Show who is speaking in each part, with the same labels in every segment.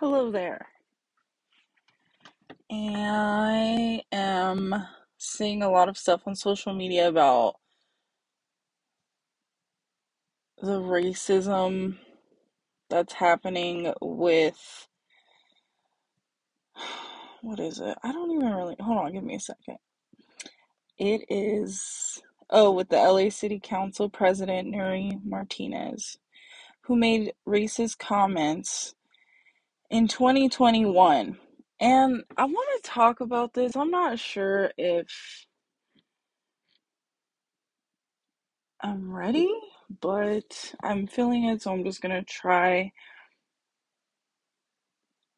Speaker 1: Hello there. I am seeing a lot of stuff on social media about the racism that's happening with what is it? I don't even really. Hold on, give me a second. It is oh, with the LA City Council President Nury Martinez, who made racist comments in 2021. And I want to talk about this. I'm not sure if I'm ready, but I'm feeling it, so I'm just gonna try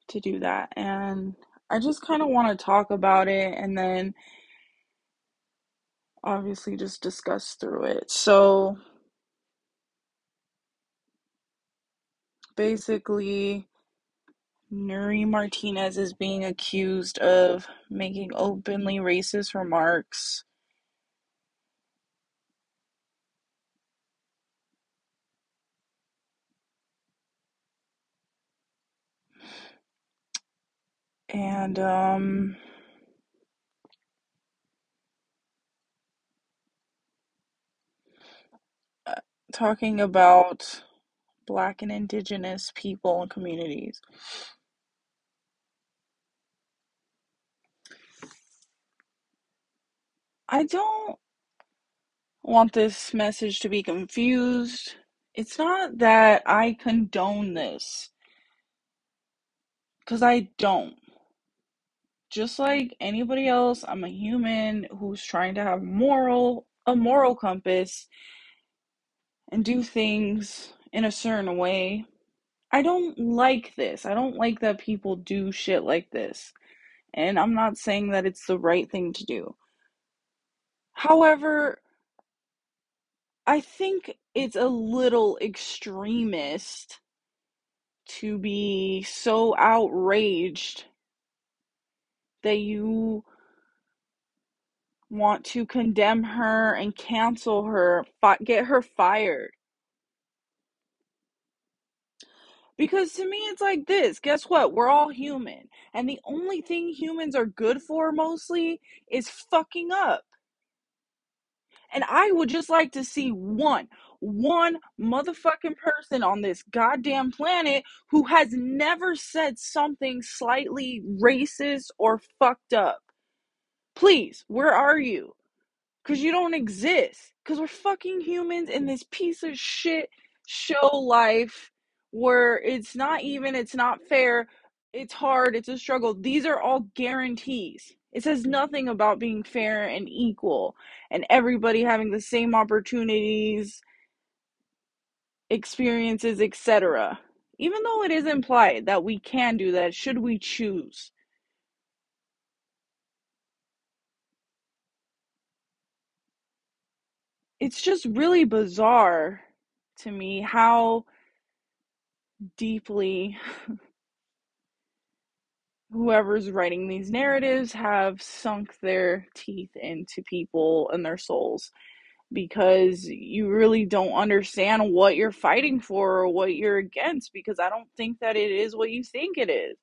Speaker 1: to do that. And I just kind of want to talk about it and then obviously just discuss through it. So basically, Nury Martinez is being accused of making openly racist remarks. And um uh, talking about black and indigenous people and communities. I don't want this message to be confused. It's not that I condone this, because I don't. Just like anybody else, I'm a human who's trying to have moral a moral compass and do things in a certain way. I don't like this. I don't like that people do shit like this. And I'm not saying that it's the right thing to do. However, I think it's a little extremist to be so outraged that you want to condemn her and cancel her, get her fired. Because to me, it's like this guess what? We're all human. And the only thing humans are good for mostly is fucking up. And I would just like to see one, one motherfucking person on this goddamn planet who has never said something slightly racist or fucked up. Please, where are you? Because you don't exist. Because we're fucking humans in this piece of shit show life where it's not even, it's not fair, it's hard, it's a struggle. These are all guarantees. It says nothing about being fair and equal and everybody having the same opportunities, experiences, etc. Even though it is implied that we can do that, should we choose? It's just really bizarre to me how deeply whoever's writing these narratives have sunk their teeth into people and their souls because you really don't understand what you're fighting for or what you're against because I don't think that it is what you think it is.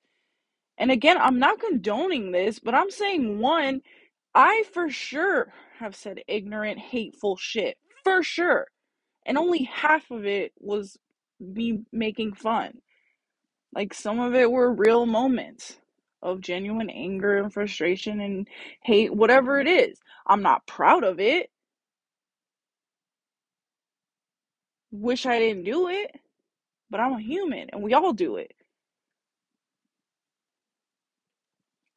Speaker 1: And again, I'm not condoning this, but I'm saying one, I for sure have said ignorant, hateful shit. For sure. And only half of it was me making fun. Like some of it were real moments of genuine anger and frustration and hate, whatever it is. I'm not proud of it. Wish I didn't do it, but I'm a human and we all do it.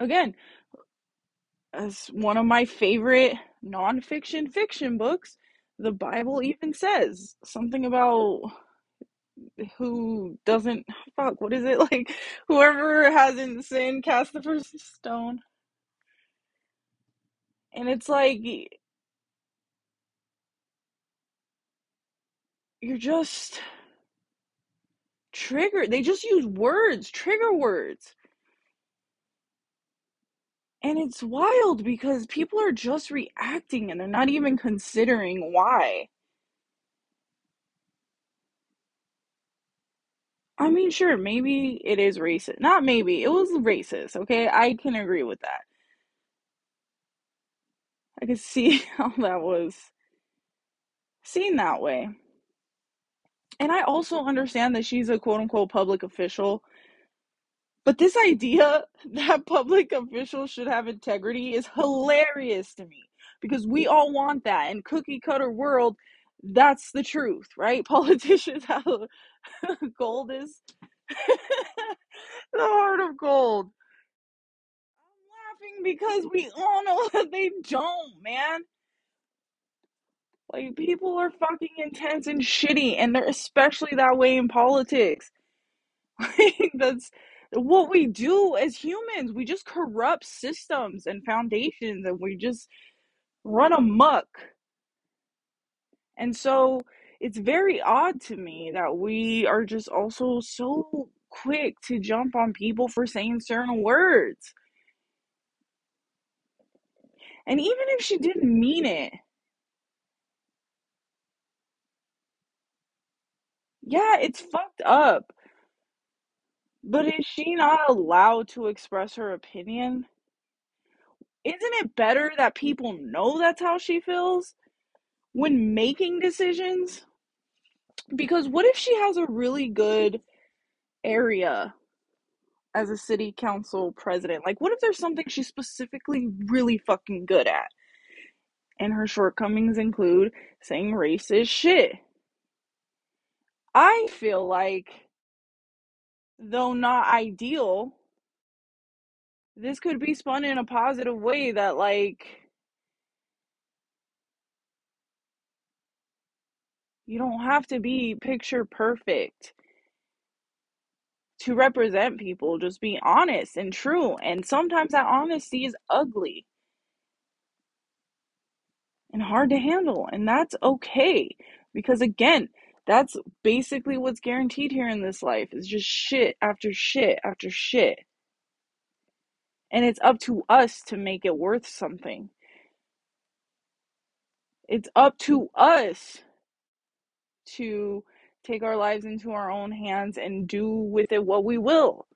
Speaker 1: Again, as one of my favorite nonfiction fiction books, the Bible even says something about who doesn't fuck what is it? Like whoever hasn't sinned cast the first stone. And it's like you're just triggered they just use words trigger words. And it's wild because people are just reacting and they're not even considering why I mean, sure, maybe it is racist. Not maybe, it was racist, okay? I can agree with that. I could see how that was seen that way. And I also understand that she's a quote unquote public official. But this idea that public officials should have integrity is hilarious to me because we all want that. In cookie cutter world, that's the truth, right? Politicians have gold is the heart of gold. I'm laughing because we all know that they don't, man. Like people are fucking intense and shitty, and they're especially that way in politics. Like that's what we do as humans. We just corrupt systems and foundations, and we just run amok. And so it's very odd to me that we are just also so quick to jump on people for saying certain words. And even if she didn't mean it, yeah, it's fucked up. But is she not allowed to express her opinion? Isn't it better that people know that's how she feels when making decisions? Because what if she has a really good area as a city council president? Like, what if there's something she's specifically really fucking good at? And her shortcomings include saying racist shit. I feel like, though not ideal, this could be spun in a positive way that, like, you don't have to be picture perfect to represent people. Just be honest and true. And sometimes that honesty is ugly and hard to handle. And that's okay. Because again, that's basically what's guaranteed here in this life is just shit after shit after shit. And it's up to us to make it worth something. It's up to us to take our lives into our own hands and do with it what we will.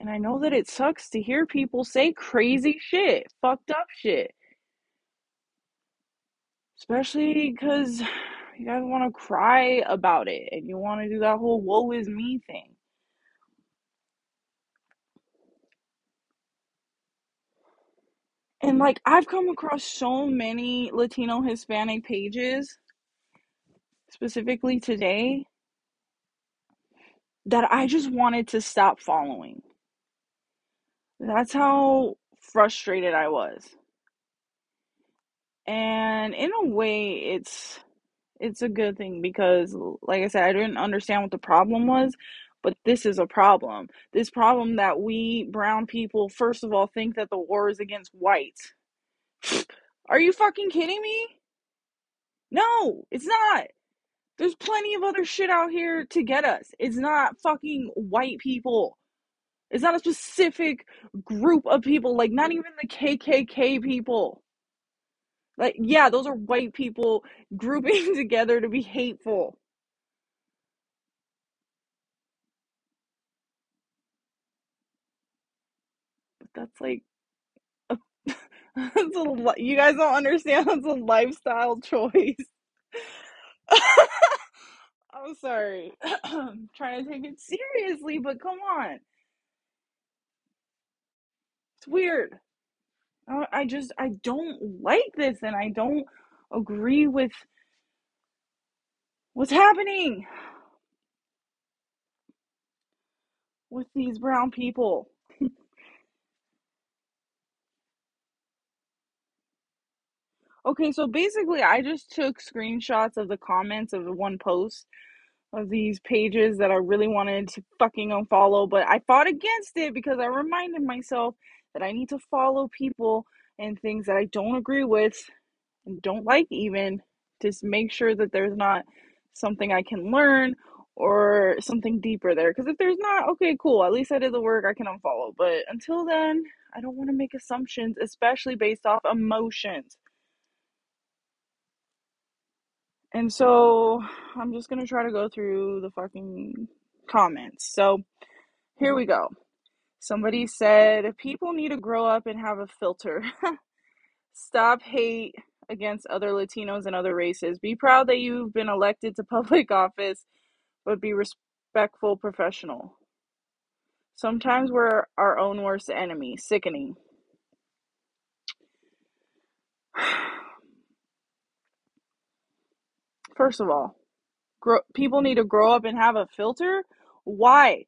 Speaker 1: And I know that it sucks to hear people say crazy shit, fucked up shit. Especially because you guys want to cry about it and you want to do that whole woe is me thing. And like, I've come across so many Latino Hispanic pages, specifically today, that I just wanted to stop following. That's how frustrated I was. And in a way, it's it's a good thing because like I said, I didn't understand what the problem was, but this is a problem. This problem that we brown people first of all think that the war is against whites. Are you fucking kidding me? No, it's not. There's plenty of other shit out here to get us. It's not fucking white people. It's not a specific group of people, like not even the KKK people. Like, yeah, those are white people grouping together to be hateful. That's like, that's a, you guys don't understand. That's a lifestyle choice. I'm sorry. I'm trying to take it seriously, but come on. It's weird. I just, I don't like this and I don't agree with what's happening with these brown people. Okay, so basically, I just took screenshots of the comments of the one post of these pages that I really wanted to fucking unfollow, but I fought against it because I reminded myself that I need to follow people and things that I don't agree with and don't like, even just make sure that there's not something I can learn or something deeper there. Because if there's not, okay, cool. At least I did the work. I can unfollow. But until then, I don't want to make assumptions, especially based off emotions. And so I'm just going to try to go through the fucking comments. So here we go. Somebody said, People need to grow up and have a filter. Stop hate against other Latinos and other races. Be proud that you've been elected to public office, but be respectful, professional. Sometimes we're our own worst enemy. Sickening. First of all, grow, people need to grow up and have a filter. Why?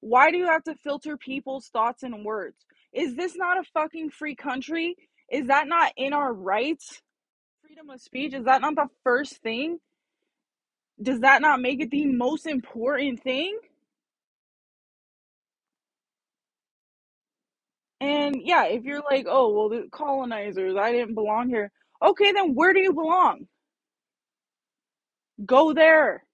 Speaker 1: Why do you have to filter people's thoughts and words? Is this not a fucking free country? Is that not in our rights? Freedom of speech, is that not the first thing? Does that not make it the most important thing? And yeah, if you're like, oh, well, the colonizers, I didn't belong here. Okay, then where do you belong? Go there.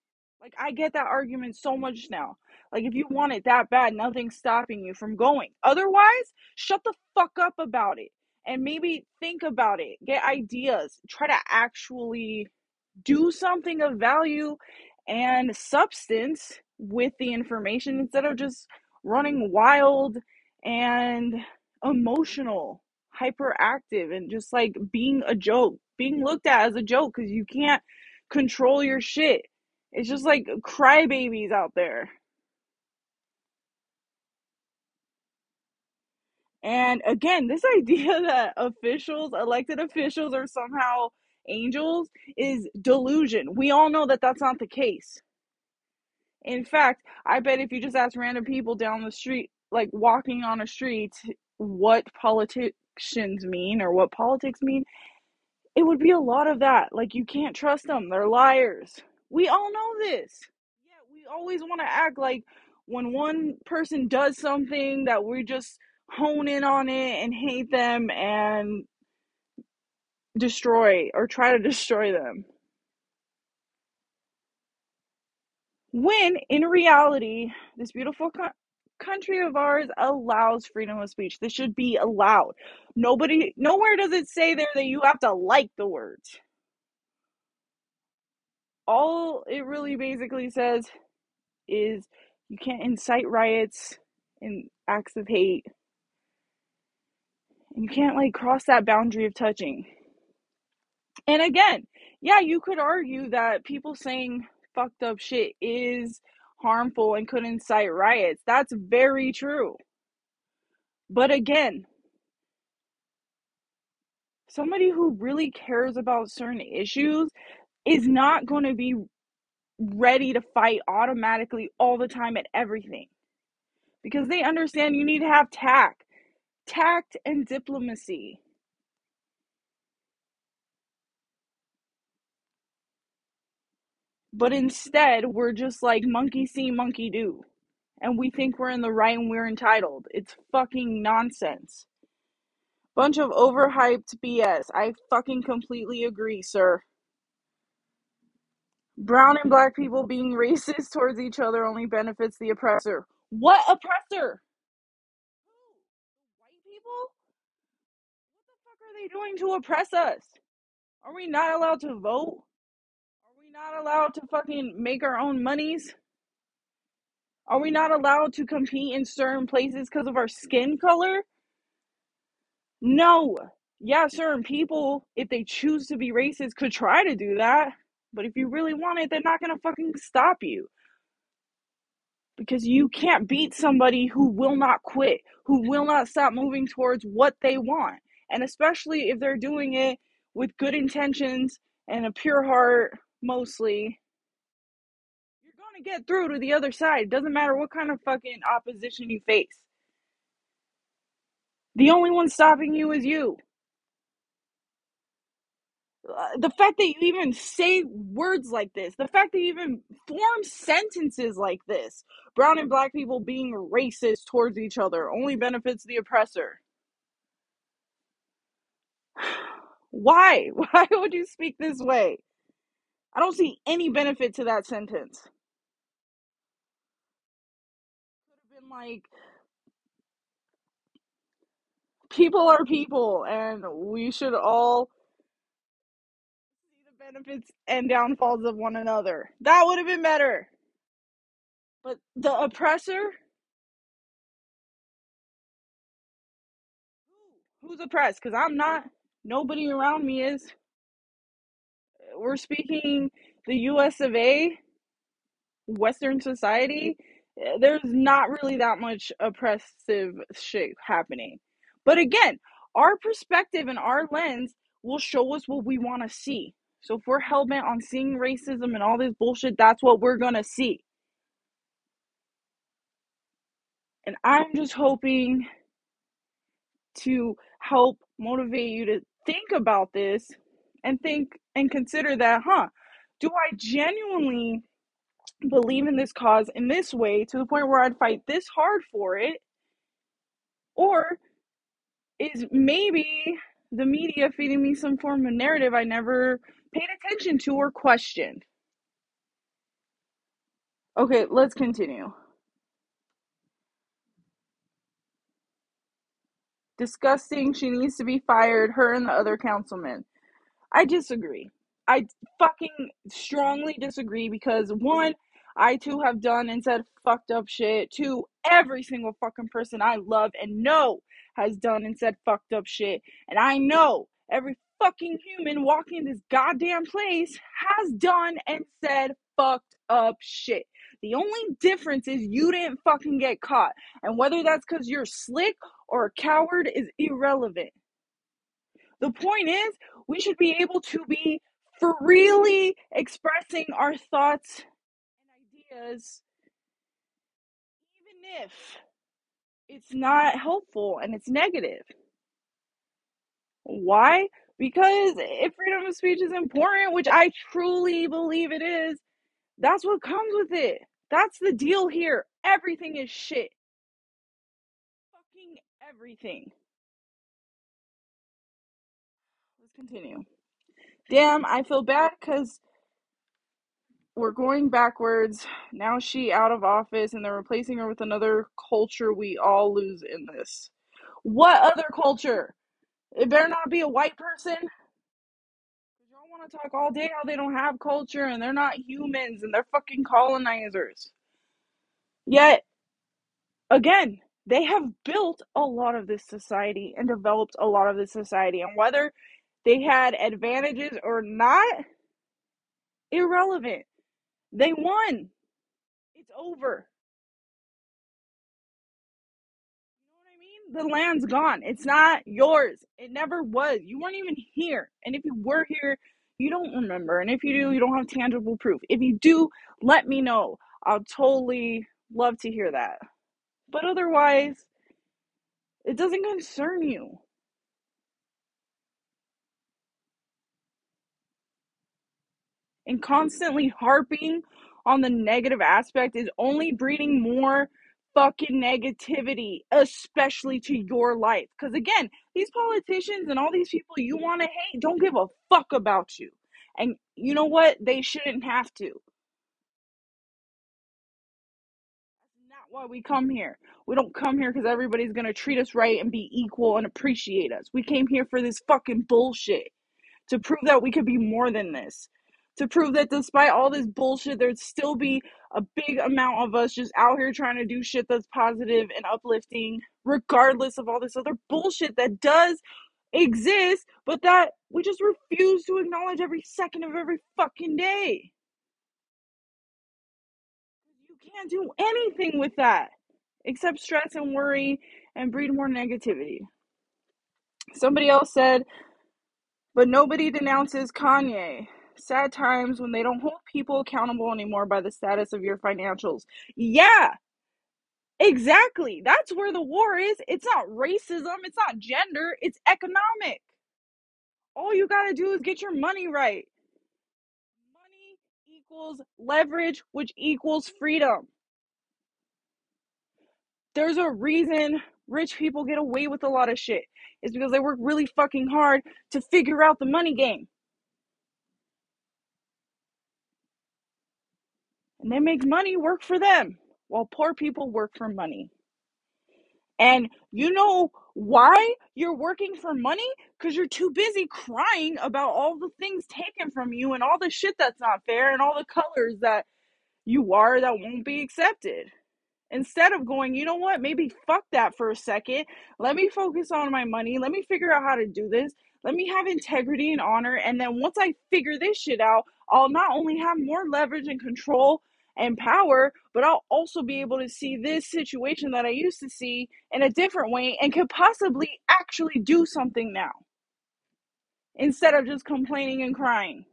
Speaker 1: Like, I get that argument so much now. Like, if you want it that bad, nothing's stopping you from going. Otherwise, shut the fuck up about it and maybe think about it. Get ideas. Try to actually do something of value and substance with the information instead of just running wild and emotional, hyperactive, and just like being a joke, being looked at as a joke because you can't control your shit. It's just like crybabies out there. And again, this idea that officials, elected officials, are somehow angels is delusion. We all know that that's not the case. In fact, I bet if you just ask random people down the street, like walking on a street, what politicians mean or what politics mean, it would be a lot of that. Like, you can't trust them, they're liars. We all know this. Yeah, we always want to act like when one person does something that we just hone in on it and hate them and destroy or try to destroy them. When in reality, this beautiful country of ours allows freedom of speech. This should be allowed. Nobody, nowhere does it say there that you have to like the words. All it really basically says is you can't incite riots and acts of hate. And you can't like cross that boundary of touching. And again, yeah, you could argue that people saying fucked up shit is harmful and could incite riots. That's very true. But again, somebody who really cares about certain issues is not going to be ready to fight automatically all the time at everything because they understand you need to have tact, tact and diplomacy. But instead, we're just like monkey see, monkey do. And we think we're in the right and we're entitled. It's fucking nonsense. Bunch of overhyped BS. I fucking completely agree, sir. Brown and black people being racist towards each other only benefits the oppressor. What oppressor? White people? What the fuck are they doing to oppress us? Are we not allowed to vote? Not allowed to fucking make our own monies? Are we not allowed to compete in certain places because of our skin color? No. Yeah, certain people, if they choose to be racist, could try to do that. But if you really want it, they're not gonna fucking stop you. Because you can't beat somebody who will not quit, who will not stop moving towards what they want. And especially if they're doing it with good intentions and a pure heart, mostly, you're gonna get through to the other side. It doesn't matter what kind of fucking opposition you face. The only one stopping you is you. Uh, the fact that you even say words like this, the fact that you even form sentences like this, brown and black people being racist towards each other only benefits the oppressor. Why? Why would you speak this way? I don't see any benefit to that sentence. Could have been like, people are people, and we should all see the benefits and downfalls of one another. That would have been better. But the oppressor, who's oppressed? Because I'm not. Nobody around me is. We're speaking the US of A, Western society. Eh, there's not really that much oppressive shit happening. But again, our perspective and our lens will show us what we want to see. So if we're hell bent on seeing racism and all this bullshit, that's what we're gonna see. And I'm just hoping to help motivate you to think about this and think and consider that, huh? Do I genuinely believe in this cause in this way to the point where I'd fight this hard for it? Or is maybe the media feeding me some form of narrative I never paid attention to or questioned? Okay, let's continue. Disgusting. She needs to be fired. Her and the other councilman. I disagree. I fucking strongly disagree because one, I too have done and said fucked up shit. Two, every single fucking person I love and know has done and said fucked up shit. And I know every fucking human walking this goddamn place has done and said fucked up shit. The only difference is you didn't fucking get caught. And whether that's because you're slick or a coward is irrelevant. The point is, we should be able to be freely expressing our thoughts and ideas, even if it's not helpful and it's negative. Why? Because if freedom of speech is important, which I truly believe it is, that's what comes with it. That's the deal here. Everything is shit. Fucking everything. Continue. Damn, I feel bad because we're going backwards. Now she out of office and they're replacing her with another culture we all lose in this. What other culture? It better not be a white person. Y'all want to talk all day how they don't have culture and they're not humans and they're fucking colonizers. Yet, again, they have built a lot of this society and developed a lot of this society. And whether they had advantages or not, irrelevant. They won. It's over. You know what I mean? The land's gone. It's not yours. It never was. You weren't even here. And if you were here, you don't remember. And if you do, you don't have tangible proof. If you do, let me know. I'll totally love to hear that. But otherwise, it doesn't concern you. And constantly harping on the negative aspect is only breeding more fucking negativity, especially to your life. Because again, these politicians and all these people you want to hate don't give a fuck about you. And you know what? They shouldn't have to. That's not why we come here. We don't come here because everybody's going to treat us right and be equal and appreciate us. We came here for this fucking bullshit to prove that we could be more than this. To prove that despite all this bullshit, there'd still be a big amount of us just out here trying to do shit that's positive and uplifting, regardless of all this other bullshit that does exist, but that we just refuse to acknowledge every second of every fucking day. You can't do anything with that except stress and worry and breed more negativity. Somebody else said, but nobody denounces Kanye. Sad times when they don't hold people accountable anymore by the status of your financials. Yeah, exactly. That's where the war is. It's not racism, it's not gender, it's economic. All you got to do is get your money right. Money equals leverage, which equals freedom. There's a reason rich people get away with a lot of shit. It's because they work really fucking hard to figure out the money game. And they make money work for them while poor people work for money. And you know Why? You're working for money? Because you're too busy crying about all the things taken from you and all the shit that's not fair and all the colors that you are that won't be accepted. Instead of going, you know what, maybe fuck that for a second. Let me focus on my money. Let me figure out how to do this. Let me have integrity and honor. And then once I figure this shit out, I'll not only have more leverage and control and power, but I'll also be able to see this situation that I used to see in a different way and could possibly actually do something now instead of just complaining and crying.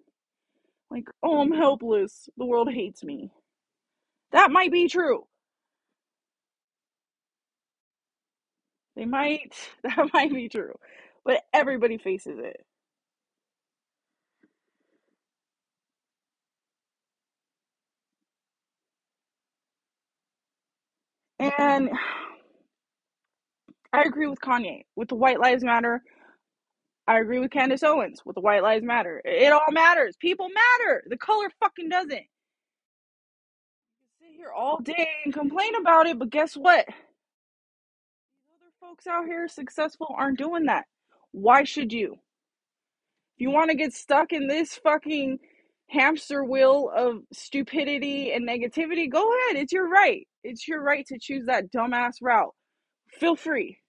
Speaker 1: Like, oh, I'm helpless. The world hates me. That might be true. They might, that might be true. But everybody faces it. And I agree with Kanye with the White Lives Matter. I agree with Candace Owens with the White Lives Matter. It all matters. People matter. The color fucking doesn't. You sit here all day and complain about it, but guess what? Other folks out here successful aren't doing that. Why should you? If you want to get stuck in this fucking hamster wheel of stupidity and negativity, go ahead. It's your right. It's your right to choose that dumbass route. Feel free.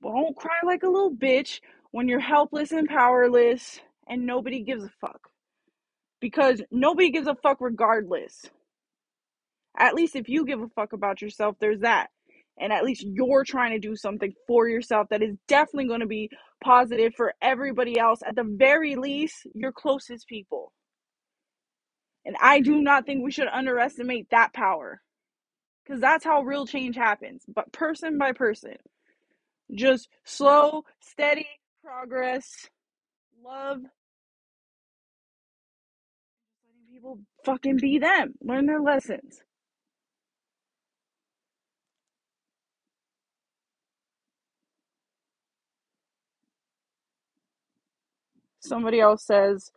Speaker 1: But don't cry like a little bitch when you're helpless and powerless and nobody gives a fuck. Because nobody gives a fuck regardless. At least if you give a fuck about yourself, there's that. And at least you're trying to do something for yourself that is definitely going to be positive for everybody else. At the very least, your closest people. And I do not think we should underestimate that power. Because that's how real change happens. But person by person. Just slow, steady progress, love, letting people fucking be them, learn their lessons. Somebody else says,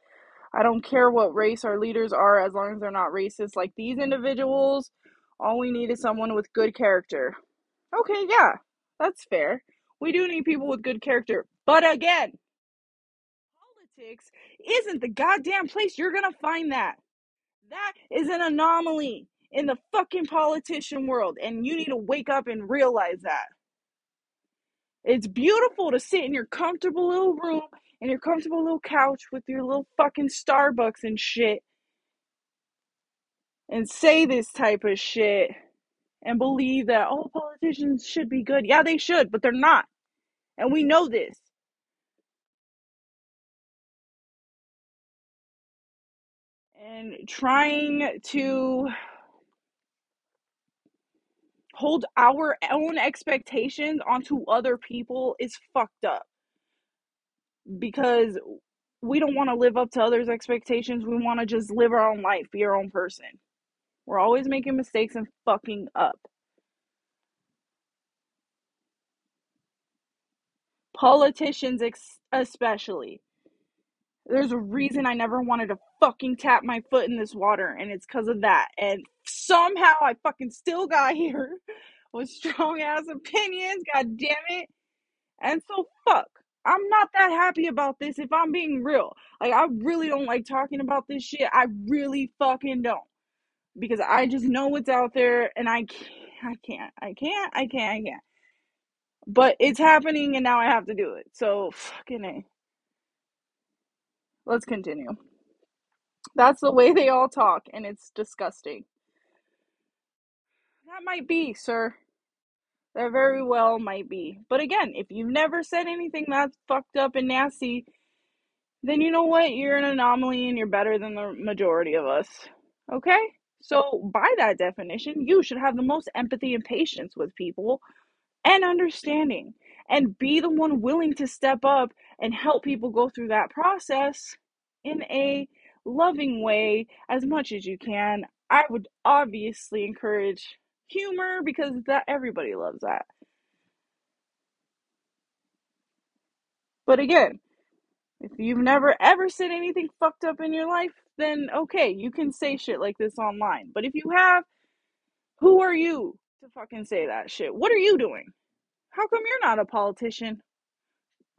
Speaker 1: I don't care what race our leaders are as long as they're not racist. Like these individuals, all we need is someone with good character. Okay, yeah, that's fair. We do need people with good character. But again, politics isn't the goddamn place you're gonna find that. That is an anomaly in the fucking politician world, and you need to wake up and realize that. It's beautiful to sit in your comfortable little room and your comfortable little couch with your little fucking Starbucks and shit and say this type of shit and believe that all politicians should be good. Yeah, they should, but they're not. And we know this. And trying to hold our own expectations onto other people is fucked up because we don't want to live up to others' expectations. We want to just live our own life, be our own person. We're always making mistakes and fucking up. Politicians, ex- especially. There's a reason I never wanted to fucking tap my foot in this water, and it's because of that. And somehow I fucking still got here with strong ass opinions, god damn it. And so, fuck. I'm not that happy about this if I'm being real. Like, I really don't like talking about this shit. I really fucking don't. Because I just know what's out there and I can't, I can't, I can't, I can't, I can't. But it's happening and now I have to do it. So, fucking A. Let's continue. That's the way they all talk and it's disgusting. That might be, sir. That very well might be. But again, if you've never said anything that's fucked up and nasty, then you know what? You're an anomaly and you're better than the majority of us. Okay? So, by that definition, you should have the most empathy and patience with people and understanding and be the one willing to step up and help people go through that process in a loving way as much as you can. I would obviously encourage humor because that everybody loves that. But again, if you've never ever said anything fucked up in your life, then okay, you can say shit like this online. But if you have, who are you to fucking say that shit? What are you doing? How come you're not a politician?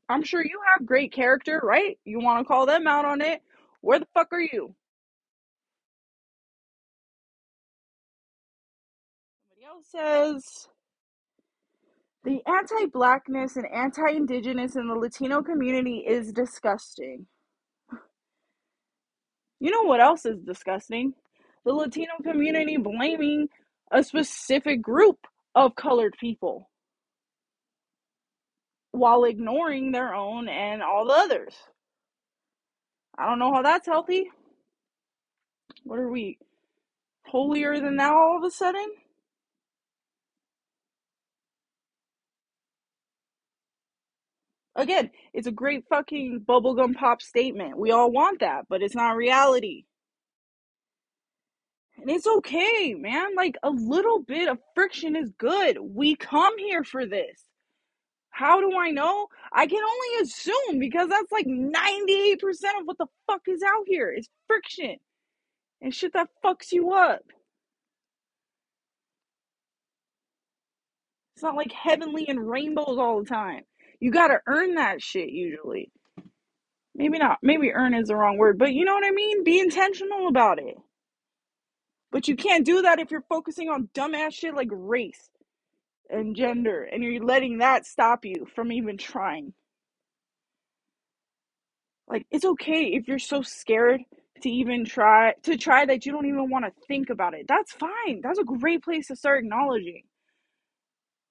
Speaker 1: I'm sure you have great character, right? You want to call them out on it. Where the fuck are you? Says the anti blackness and anti indigenous in the Latino community is disgusting. You know what else is disgusting? The Latino community blaming a specific group of colored people while ignoring their own and all the others. I don't know how that's healthy. What are we, holier than thou all of a sudden? Again, it's a great fucking bubblegum pop statement. We all want that, but it's not reality. And it's okay, man. Like a little bit of friction is good. We come here for this. How do I know? I can only assume because that's like 98% of what the fuck is out here is friction and shit that fucks you up. It's not like heavenly and rainbows all the time. You gotta earn that shit usually. Maybe not, maybe earn is the wrong word, but you know what I mean? Be intentional about it. But you can't do that if you're focusing on dumbass shit like race and gender and you're letting that stop you from even trying. Like it's okay if you're so scared to even try to try that you don't even want to think about it. That's fine. That's a great place to start acknowledging.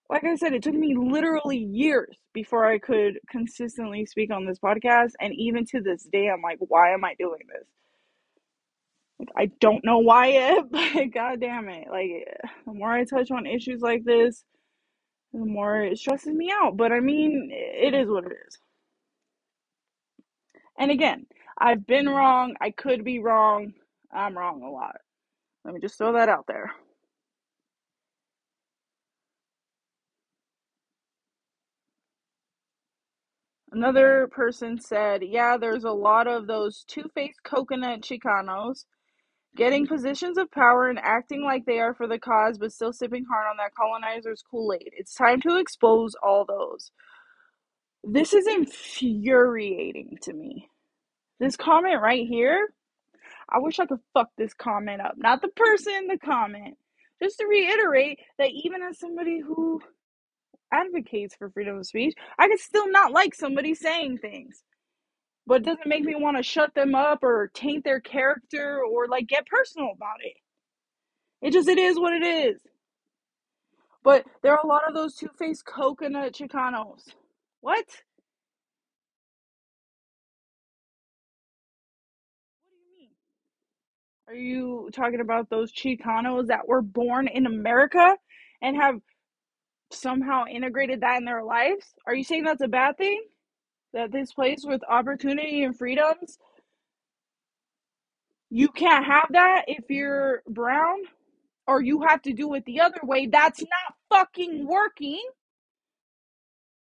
Speaker 1: Like I said, it took me literally years before I could consistently speak on this podcast and even to this day I'm like why am I doing this? Like, I don't know why yet, but god damn it. Like the more I touch on issues like this, the more it stresses me out. But I mean, it is what it is. And again, I've been wrong. I could be wrong. I'm wrong a lot. Let me just throw that out there. Another person said, Yeah, there's a lot of those two faced coconut Chicanos getting positions of power and acting like they are for the cause, but still sipping hard on that colonizer's Kool Aid. It's time to expose all those. This is infuriating to me. This comment right here, I wish I could fuck this comment up. Not the person, the comment. Just to reiterate that even as somebody who advocates for freedom of speech, I could still not like somebody saying things. But it doesn't make me want to shut them up or taint their character or like get personal about it. It just it is what it is. But there are a lot of those two-faced coconut Chicanos. What? What do you mean? Are you talking about those Chicanos that were born in America and have somehow integrated that in their lives? Are you saying that's a bad thing? That this place with opportunity and freedoms, you can't have that if you're brown? Or you have to do it the other way? That's not fucking working.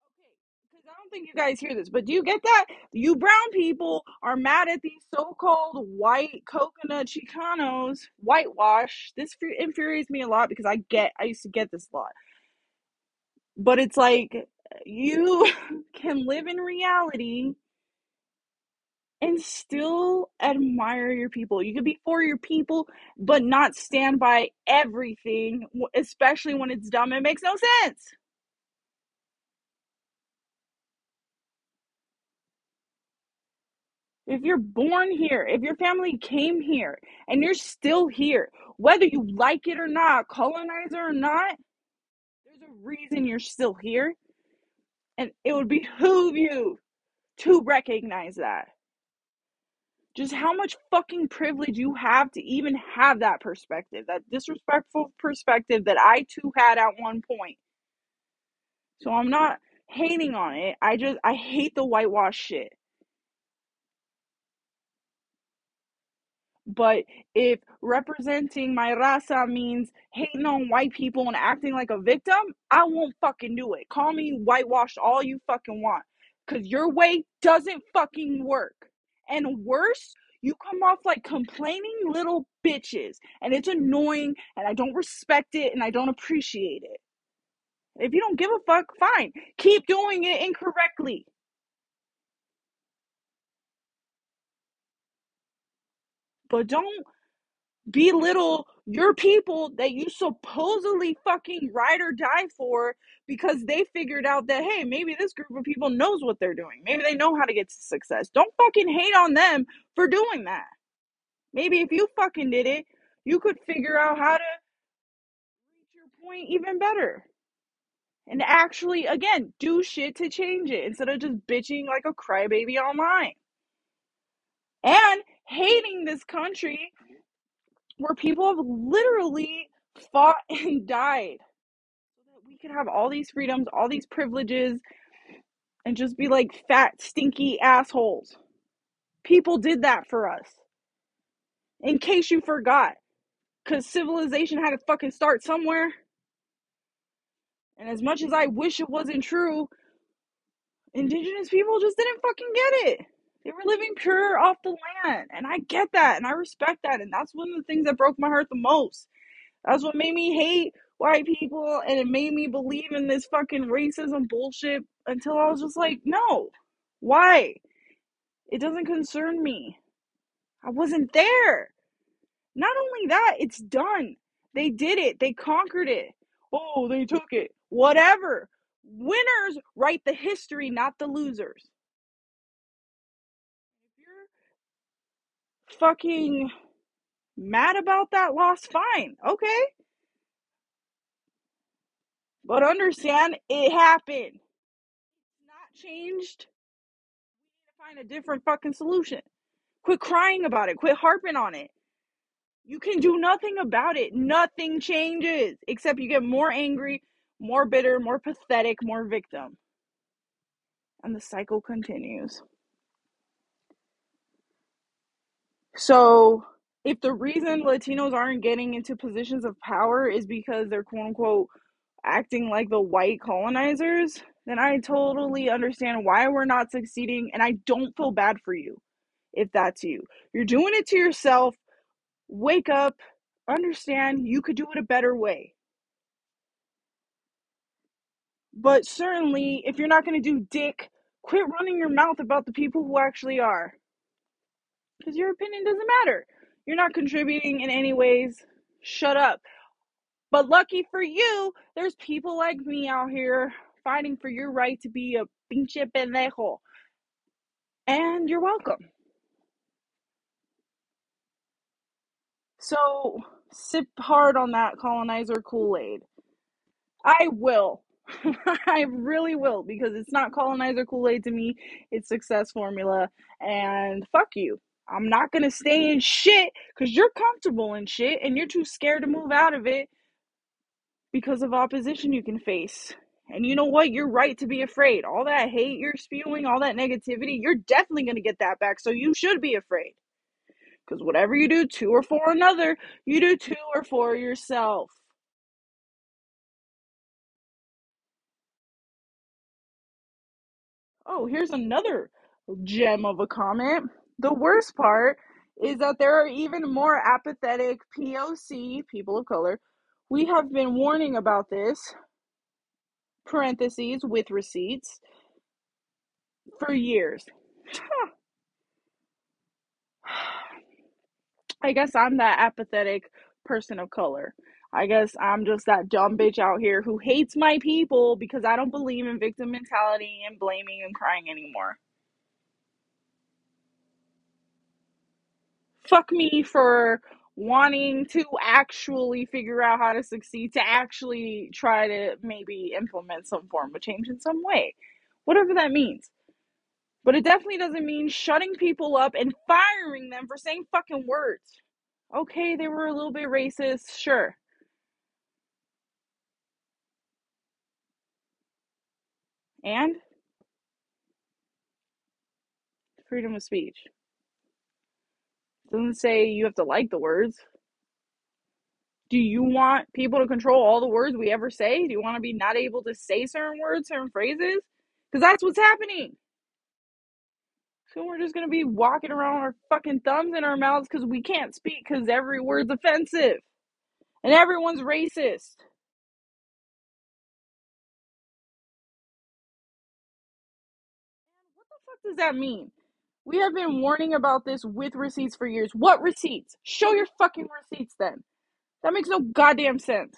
Speaker 1: Okay, because I don't think you guys hear this, but do you get that? You brown people are mad at these so-called white coconut Chicanos, whitewash. This infuriates me a lot because I get, I used to get this a lot. But it's like you can live in reality and still admire your people. You could be for your people, but not stand by everything, especially when it's dumb. It makes no sense. If you're born here, if your family came here and you're still here, whether you like it or not, colonizer or not, reason you're still here. And it would behoove you to recognize that. Just how much fucking privilege you have to even have that perspective, that disrespectful perspective that I too had at one point. So I'm not hating on it. I just, I hate the whitewash shit. But if representing my raza means hating on white people and acting like a victim, I won't fucking do it. Call me whitewashed all you fucking want. Because your way doesn't fucking work. And worse, you come off like complaining little bitches. And it's annoying and I don't respect it and I don't appreciate it. If you don't give a fuck, fine. Keep doing it incorrectly. But don't belittle your people that you supposedly fucking ride or die for because they figured out that hey maybe this group of people knows what they're doing. Maybe they know how to get to success. Don't fucking hate on them for doing that. Maybe if you fucking did it you could figure out how to reach your point even better. And actually again do shit to change it instead of just bitching like a crybaby online. And hating this country where people have literally fought and died so that we could have all these freedoms, all these privileges, and just be like fat, stinky assholes. People did that for us. In case you forgot, because civilization had to fucking start somewhere. And as much as I wish it wasn't true, indigenous people just didn't fucking get it. They were living pure off the land. And I get that and I respect that. And that's one of the things that broke my heart the most That's what made me hate white people and it made me believe in this fucking racism bullshit until I was just like, no. Why? It doesn't concern me. I wasn't there. Not only that, it's done. They did it. They conquered it. Oh, they took it. Whatever. Winners write the history, not the losers. If you're fucking mad about that loss, fine. Okay. But understand it happened. Not changed. We need to find a different fucking solution. Quit crying about it. Quit harping on it. You can do nothing about it. Nothing changes except you get more angry, more bitter, more pathetic, more victim. And the cycle continues. So, if the reason Latinos aren't getting into positions of power is because they're quote unquote acting like the white colonizers, then I totally understand why we're not succeeding. And I don't feel bad for you if that's you. You're doing it to yourself. Wake up, understand you could do it a better way. But certainly, if you're not going to do dick, quit running your mouth about the people who actually are. Because your opinion doesn't matter. You're not contributing in any ways. Shut up. But lucky for you, there's people like me out here fighting for your right to be a pinche pendejo. And you're welcome. So sip hard on that colonizer Kool Aid. I will. I really will because it's not colonizer Kool Aid to me. It's success formula. And fuck you. I'm not going to stay in shit because you're comfortable in shit and you're too scared to move out of it because of opposition you can face. And you know what? You're right to be afraid. All that hate you're spewing, all that negativity, you're definitely going to get that back. So you should be afraid. Because whatever you do to or for another, you do to or for yourself. Oh, here's another gem of a comment. The worst part is that there are even more apathetic POC, people of color. We have been warning about this, parentheses, with receipts, for years. I guess I'm that apathetic person of color. I guess I'm just that dumb bitch out here who hates my people because I don't believe in victim mentality and blaming and crying anymore. Fuck me for wanting to actually figure out how to succeed, to actually try to maybe implement some form of change in some way, whatever that means. But it definitely doesn't mean shutting people up and firing them for saying fucking words. Okay, they were a little bit racist, sure. And freedom of speech doesn't say you have to like the words. Do you want people to control all the words we ever say? Do you want to be not able to say certain words, certain phrases? Because that's what's happening. Soon we're just going to be walking around our fucking thumbs in our mouths because we can't speak because every word's offensive and everyone's racist. What the fuck does that mean? We have been warning about this with receipts for years. What receipts? Show your fucking receipts then. That makes no goddamn sense.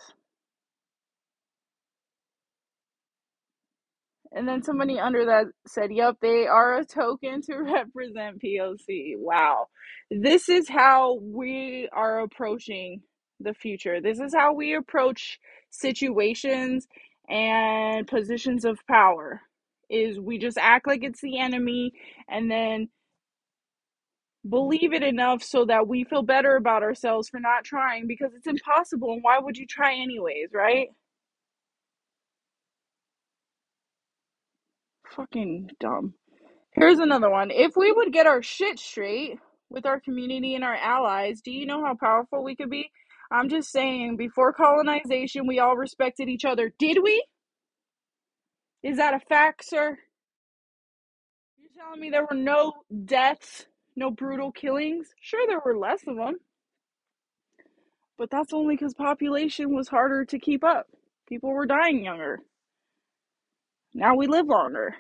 Speaker 1: And then somebody under that said, Yep, they are a token to represent POC. Wow. This is how we are approaching the future. This is how we approach situations and positions of power. Is we just act like it's the enemy and then believe it enough so that we feel better about ourselves for not trying because it's impossible and why would you try anyways, right? Fucking dumb. Here's another one. If we would get our shit straight with our community and our allies, do you know how powerful we could be? I'm just saying, before colonization, we all respected each other. Did we? Is that a fact, sir? You're telling me there were no deaths, no brutal killings? Sure, there were less of them. But that's only because population was harder to keep up. People were dying younger. Now we live longer.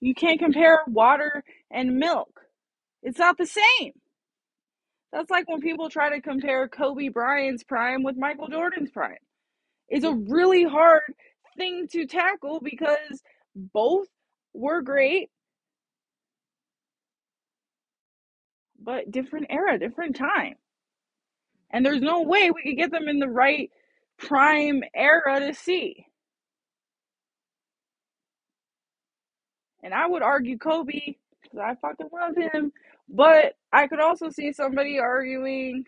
Speaker 1: You can't compare water and milk. It's not the same. That's like when people try to compare Kobe Bryant's prime with Michael Jordan's prime. It's a mm-hmm. really hard thing to tackle because both were great, but different era, different time. And there's no way we could get them in the right prime era to see. And I would argue Kobe because I fucking love him. But I could also see somebody arguing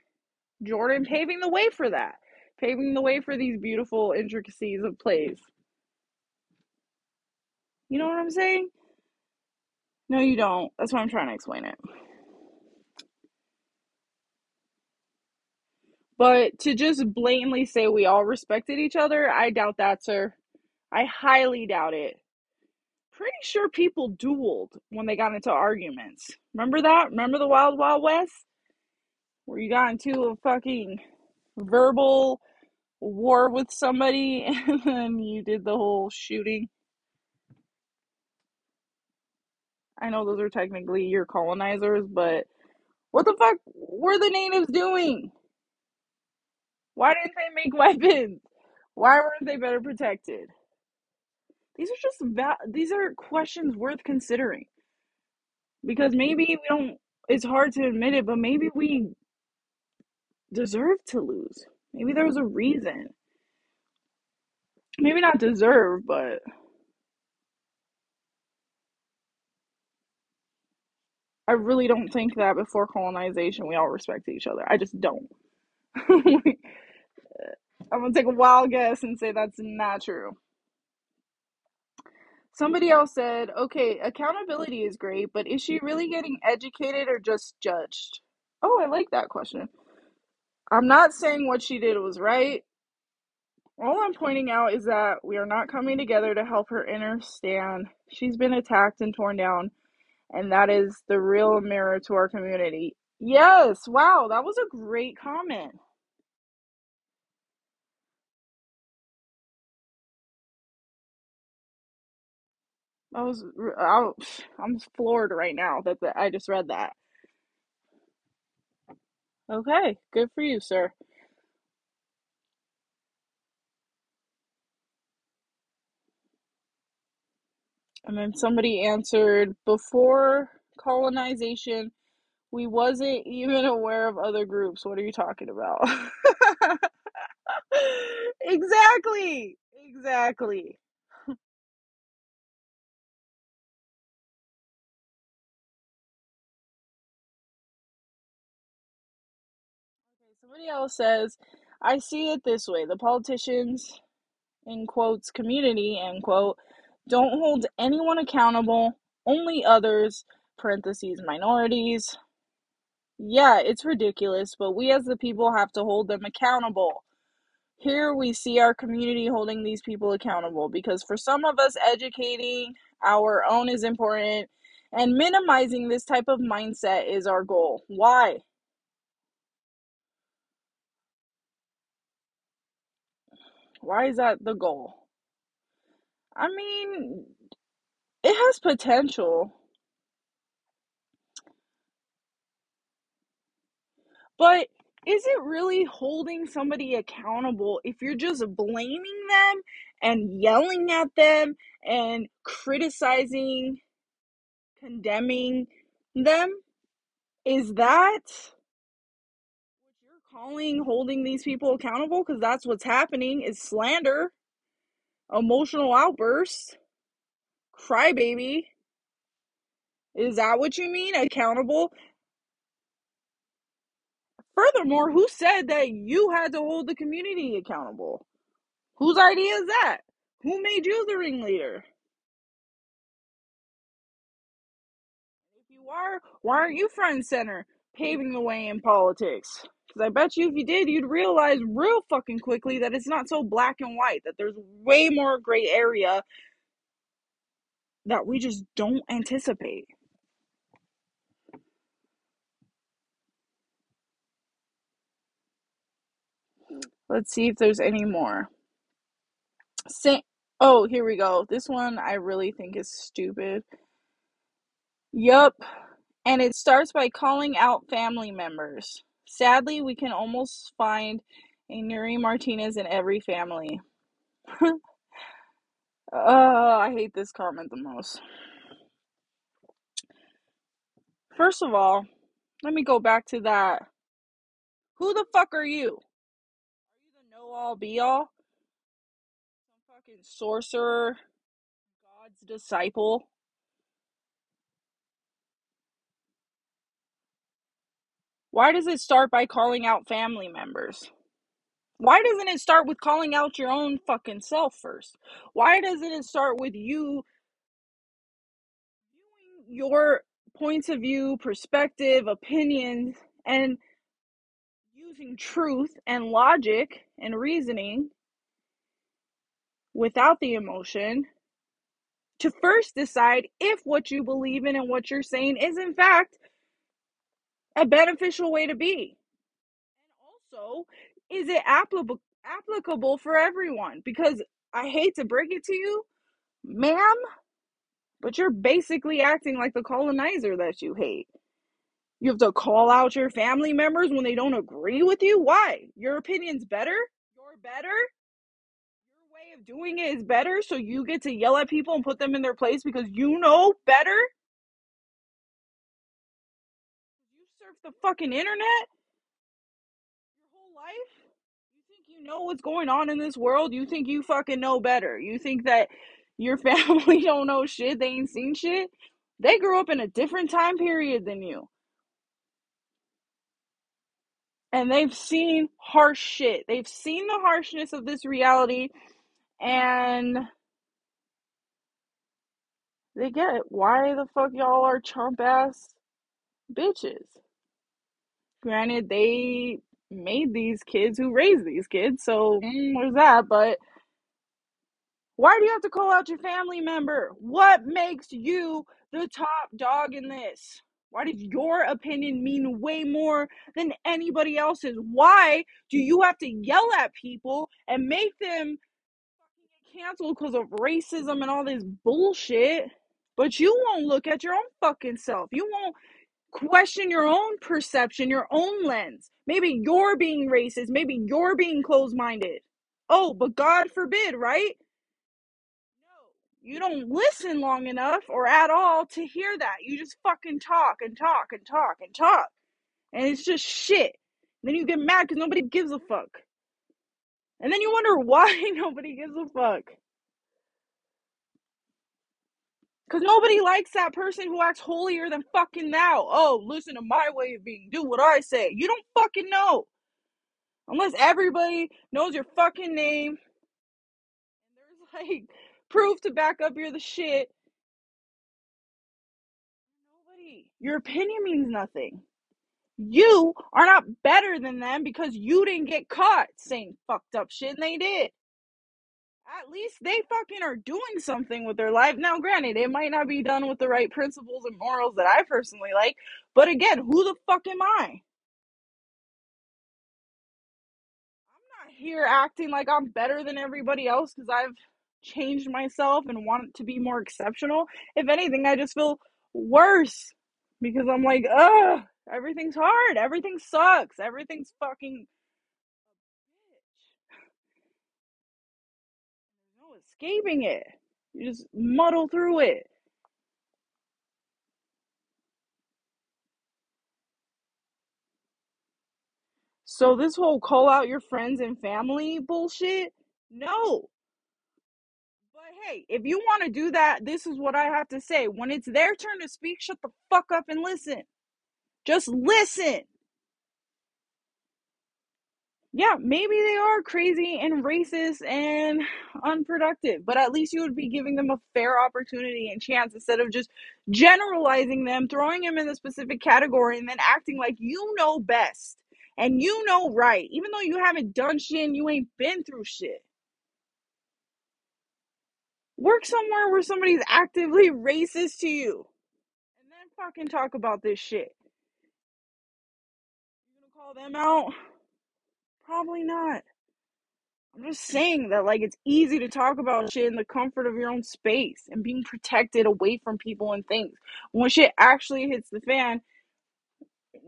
Speaker 1: Jordan paving the way for that, paving the way for these beautiful intricacies of plays. You know what I'm saying? No, you don't. That's why I'm trying to explain it. But to just blatantly say we all respected each other, I doubt that, sir. I highly doubt it. Pretty sure people dueled when they got into arguments. Remember that? Remember the Wild Wild West? Where you got into a fucking verbal war with somebody and then you did the whole shooting. I know those are technically your colonizers, but what the fuck were the natives doing? Why didn't they make weapons? Why weren't they better protected? These are just va- these are questions worth considering. Because maybe we don't it's hard to admit it, but maybe we deserve to lose. Maybe there was a reason. Maybe not deserve, but I really don't think that before colonization we all respected each other. I just don't. I'm gonna take a wild guess and say that's not true. Somebody else said, okay, accountability is great, but is she really getting educated or just judged? Oh, I like that question. I'm not saying what she did was right. All I'm pointing out is that we are not coming together to help her understand she's been attacked and torn down, and that is the real mirror to our community. Yes, wow, that was a great comment. I was I, I'm floored right now that the, I just read that. Okay, good for you, sir. And then somebody answered before colonization, we wasn't even aware of other groups. What are you talking about? exactly. Exactly. Somebody else says, I see it this way. The politicians, in quotes, community, end quote, don't hold anyone accountable, only others, parentheses, minorities. Yeah, it's ridiculous, but we as the people have to hold them accountable. Here we see our community holding these people accountable because for some of us, educating our own is important and minimizing this type of mindset is our goal. Why? Why is that the goal? I mean, It has potential, but is it really holding somebody accountable if you're just blaming them and yelling at them and criticizing, condemning them? Is that calling holding these people accountable? Because that's what's happening is slander, emotional outbursts, crybaby. Is that what you mean? Accountable? Furthermore, who said that you had to hold the community accountable? Whose idea is that? Who made you the ringleader? If you are, why aren't you front and center paving the way in politics? Because I bet you if you did, you'd realize real fucking quickly that it's not so black and white, that there's way more gray area that we just don't anticipate. Let's see if there's any more. Sa- oh, here we go. This one I really think is stupid. Yup. And it starts by calling out family members. Sadly, we can almost find a Nury Martinez in every family. Oh, I hate this comment the most. First of all, let me go back to that. Who the fuck are you? Are you the know all be all? Some fucking sorcerer, God's disciple? Why does it start by calling out family members? Why doesn't it start with calling out your own fucking self first? Why doesn't it start with you viewing your points of view, perspective, opinions, and using truth and logic and reasoning without the emotion to first decide if what you believe in and what you're saying is in fact a beneficial way to be. And also is it applicable applicable for everyone? Because i hate to break it to you ma'am but you're basically acting like the colonizer that you hate. You have to call out your family members when they don't agree with you? Why? Your opinion's better? You're better? Your way of doing it is better so you get to yell at people and put them in their place because you know better the fucking internet your whole life? You think you know what's going on in this world? You think you fucking know better? You think that your family don't know shit? They ain't seen shit? They grew up in a different time period than you. And they've seen harsh shit. They've seen the harshness of this reality and they get. Why the fuck y'all are chump ass bitches? Granted, they made these kids who raised these kids, so mm, there's that, but Why do you have to call out your family member? What makes you the top dog in this? Why does your opinion mean way more than anybody else's? Why do you have to yell at people and make them get canceled because of racism and all this bullshit? But you won't look at your own fucking self. You won't question your own perception, your own lens. Maybe you're being racist. Maybe you're being closed minded. Oh, but God forbid, right? No, you don't listen long enough or at all to hear that. You just fucking talk and talk and talk and talk. And it's just shit. Then you get mad because nobody gives a fuck. And then you wonder why nobody gives a fuck. Because nobody likes that person who acts holier than fucking thou. Oh, listen to my way of being. Do what I say. You don't fucking know. Unless everybody knows your fucking name. There's like proof to back up you're the shit. Nobody. Your opinion means nothing. You are not better than them because you didn't get caught saying fucked up shit and they did. At least they fucking are doing something with their life. Now, granted, it might not be done with the right principles and morals that I personally like, but again, who the fuck am I? I'm not here acting like I'm better than everybody else because I've changed myself and want to be more exceptional. If anything, I just feel worse because I'm like, ugh, everything's hard, everything sucks, everything's fucking no escaping it. You just muddle through it. So this whole call out your friends and family bullshit, no. But hey, if you want to do that, this is what I have to say. When it's their turn to speak, shut the fuck up and listen. Just listen. Yeah, maybe they are crazy and racist and unproductive, but at least you would be giving them a fair opportunity and chance instead of just generalizing them, throwing them in a specific category, and then acting like you know best and you know right, even though you haven't done shit and you ain't been through shit. Work somewhere where somebody's actively racist to you and then fucking talk about this shit. You gonna call them out? Probably not. I'm just saying that like it's easy to talk about shit in the comfort of your own space and being protected away from people and things. When shit actually hits the fan,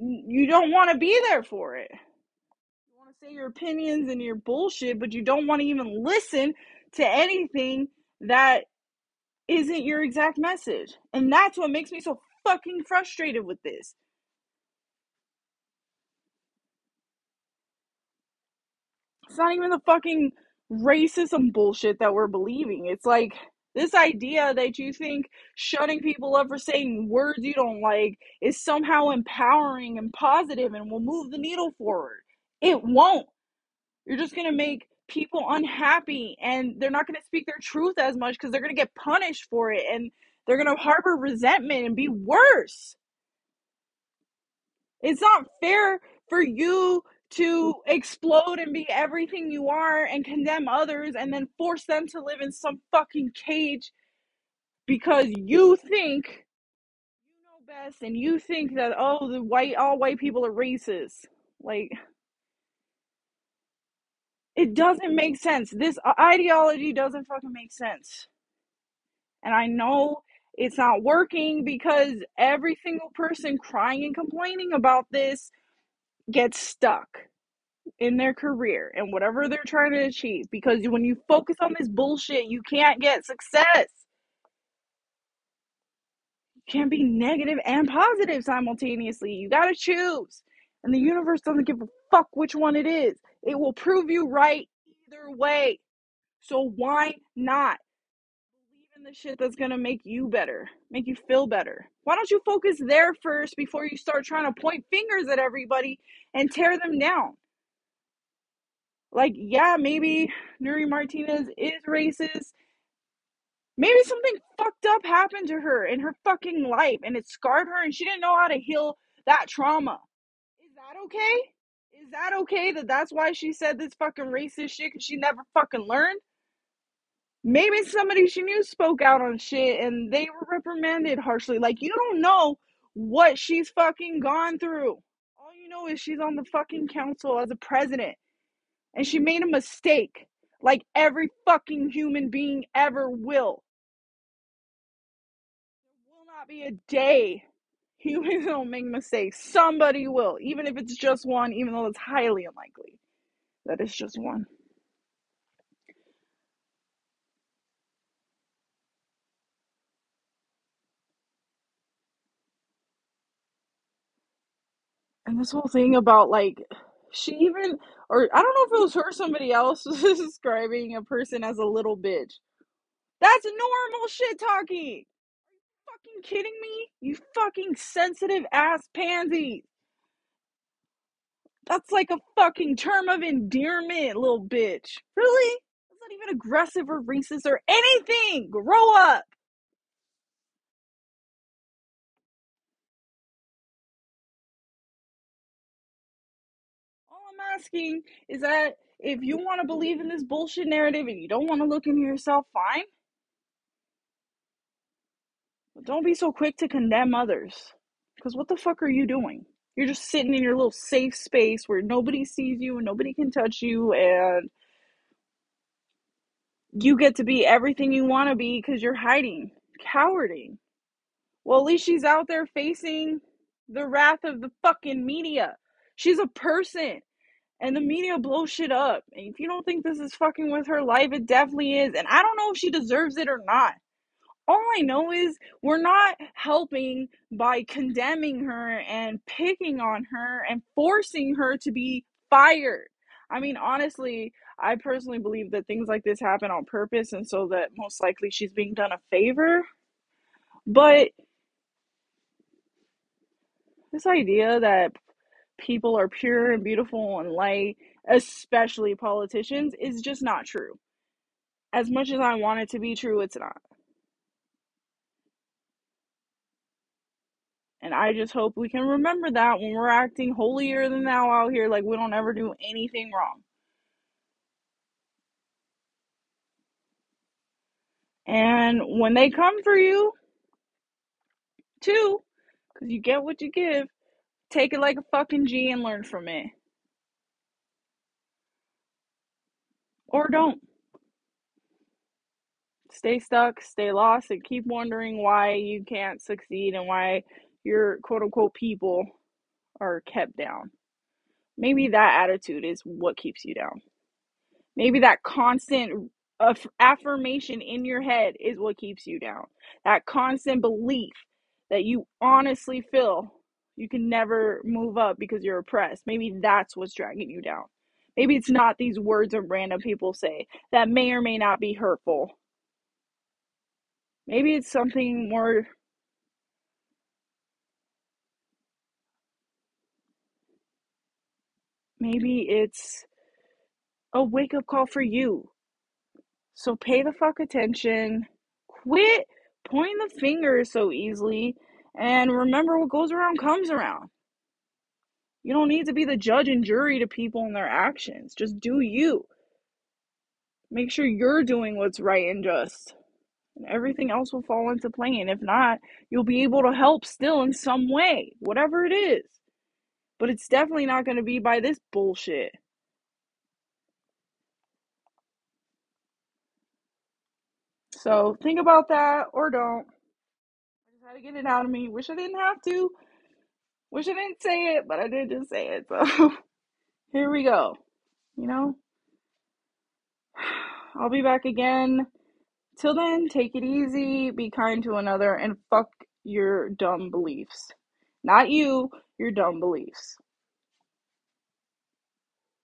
Speaker 1: you don't want to be there for it. You want to say your opinions and your bullshit, but you don't want to even listen to anything that isn't your exact message. And that's what makes me so fucking frustrated with this. It's not even the fucking racism bullshit that we're believing. It's like this idea that you think shutting people up for saying words you don't like is somehow empowering and positive and will move the needle forward. It won't. You're just going to make people unhappy and they're not going to speak their truth as much because they're going to get punished for it and they're going to harbor resentment and be worse. It's not fair for you to explode and be everything you are and condemn others and then force them to live in some fucking cage because you think you know best and you think that oh the white all white people are racist. Like it doesn't make sense. This uh, ideology doesn't fucking make sense. And I know it's not working because every single person crying and complaining about this gets stuck in their career and whatever they're trying to achieve because when you focus on this bullshit, you can't get success. You can't be negative and positive simultaneously. You got to choose. And the universe doesn't give a fuck which one it is. It will prove you right either way. So why not in the shit that's to make you better, make you feel better? Why don't you focus there first before you start trying to point fingers at everybody and tear them down? Like, yeah, maybe Nury Martinez is racist. Maybe something fucked up happened to her in her fucking life and it scarred her and she didn't know how to heal that trauma. Is that okay? Is that okay that that's why she said this fucking racist shit because she never fucking learned? Maybe somebody she knew spoke out on shit and they were reprimanded harshly. Like, you don't know what she's fucking gone through. All you know is she's on the fucking council as a president and she made a mistake like every fucking human being ever will. There will not be a day humans don't make mistakes. Somebody will, even if it's just one, even though it's highly unlikely that it's just one. And this whole thing about like she even or I don't know if it was her or somebody else was describing a person as a little bitch. That's normal shit talking. Are you fucking kidding me? You fucking sensitive ass pansy. That's like a fucking term of endearment, little bitch. Really? That's not even aggressive or racist or anything. Grow up. Asking is that if you want to believe in this bullshit narrative and you don't want to look into yourself, fine. But don't be so quick to condemn others. Because what the fuck are you doing? You're just sitting in your little safe space where nobody sees you and nobody can touch you and you get to be everything you want to be because you're hiding, cowarding. Well, at least she's out there facing the wrath of the fucking media. She's a person. And the media blows shit up. And if you don't think this is fucking with her life, it definitely is. And I don't know if she deserves it or not. All I know is we're not helping by condemning her and picking on her and forcing her to be fired. I mean, honestly, I personally believe that things like this happen on purpose and so that most likely she's being done a favor. But this idea that people are pure and beautiful and light, especially politicians, is just not true. As much as I want it to be true, it's not. And I just hope we can remember that when we're acting holier than thou out here, like we don't ever do anything wrong. And when they come for you, too, because you get what you give, take it like a fucking G and learn from it. Or don't. Stay stuck, stay lost, and keep wondering why you can't succeed and why your quote unquote people are kept down. Maybe that attitude is what keeps you down. Maybe that constant aff- affirmation in your head is what keeps you down. That constant belief that you honestly feel you can never move up because you're oppressed. Maybe that's what's dragging you down. Maybe it's not these words of random people say that may or may not be hurtful. Maybe it's something more maybe it's a wake up call for you. So pay the fuck attention. Quit pointing the finger so easily. And remember, what goes around comes around. You don't need to be the judge and jury to people and their actions. Just do you. Make sure you're doing what's right and just. And everything else will fall into place. And if not, you'll be able to help still in some way, whatever it is. But it's definitely not going to be by this bullshit. So think about that or don't. Had to get it out of me. Wish I didn't have to. Wish I didn't say it, but I did just say it. So here we go. You know? I'll be back again. Till then, take it easy, be kind to another, and fuck your dumb beliefs. Not you, your dumb beliefs.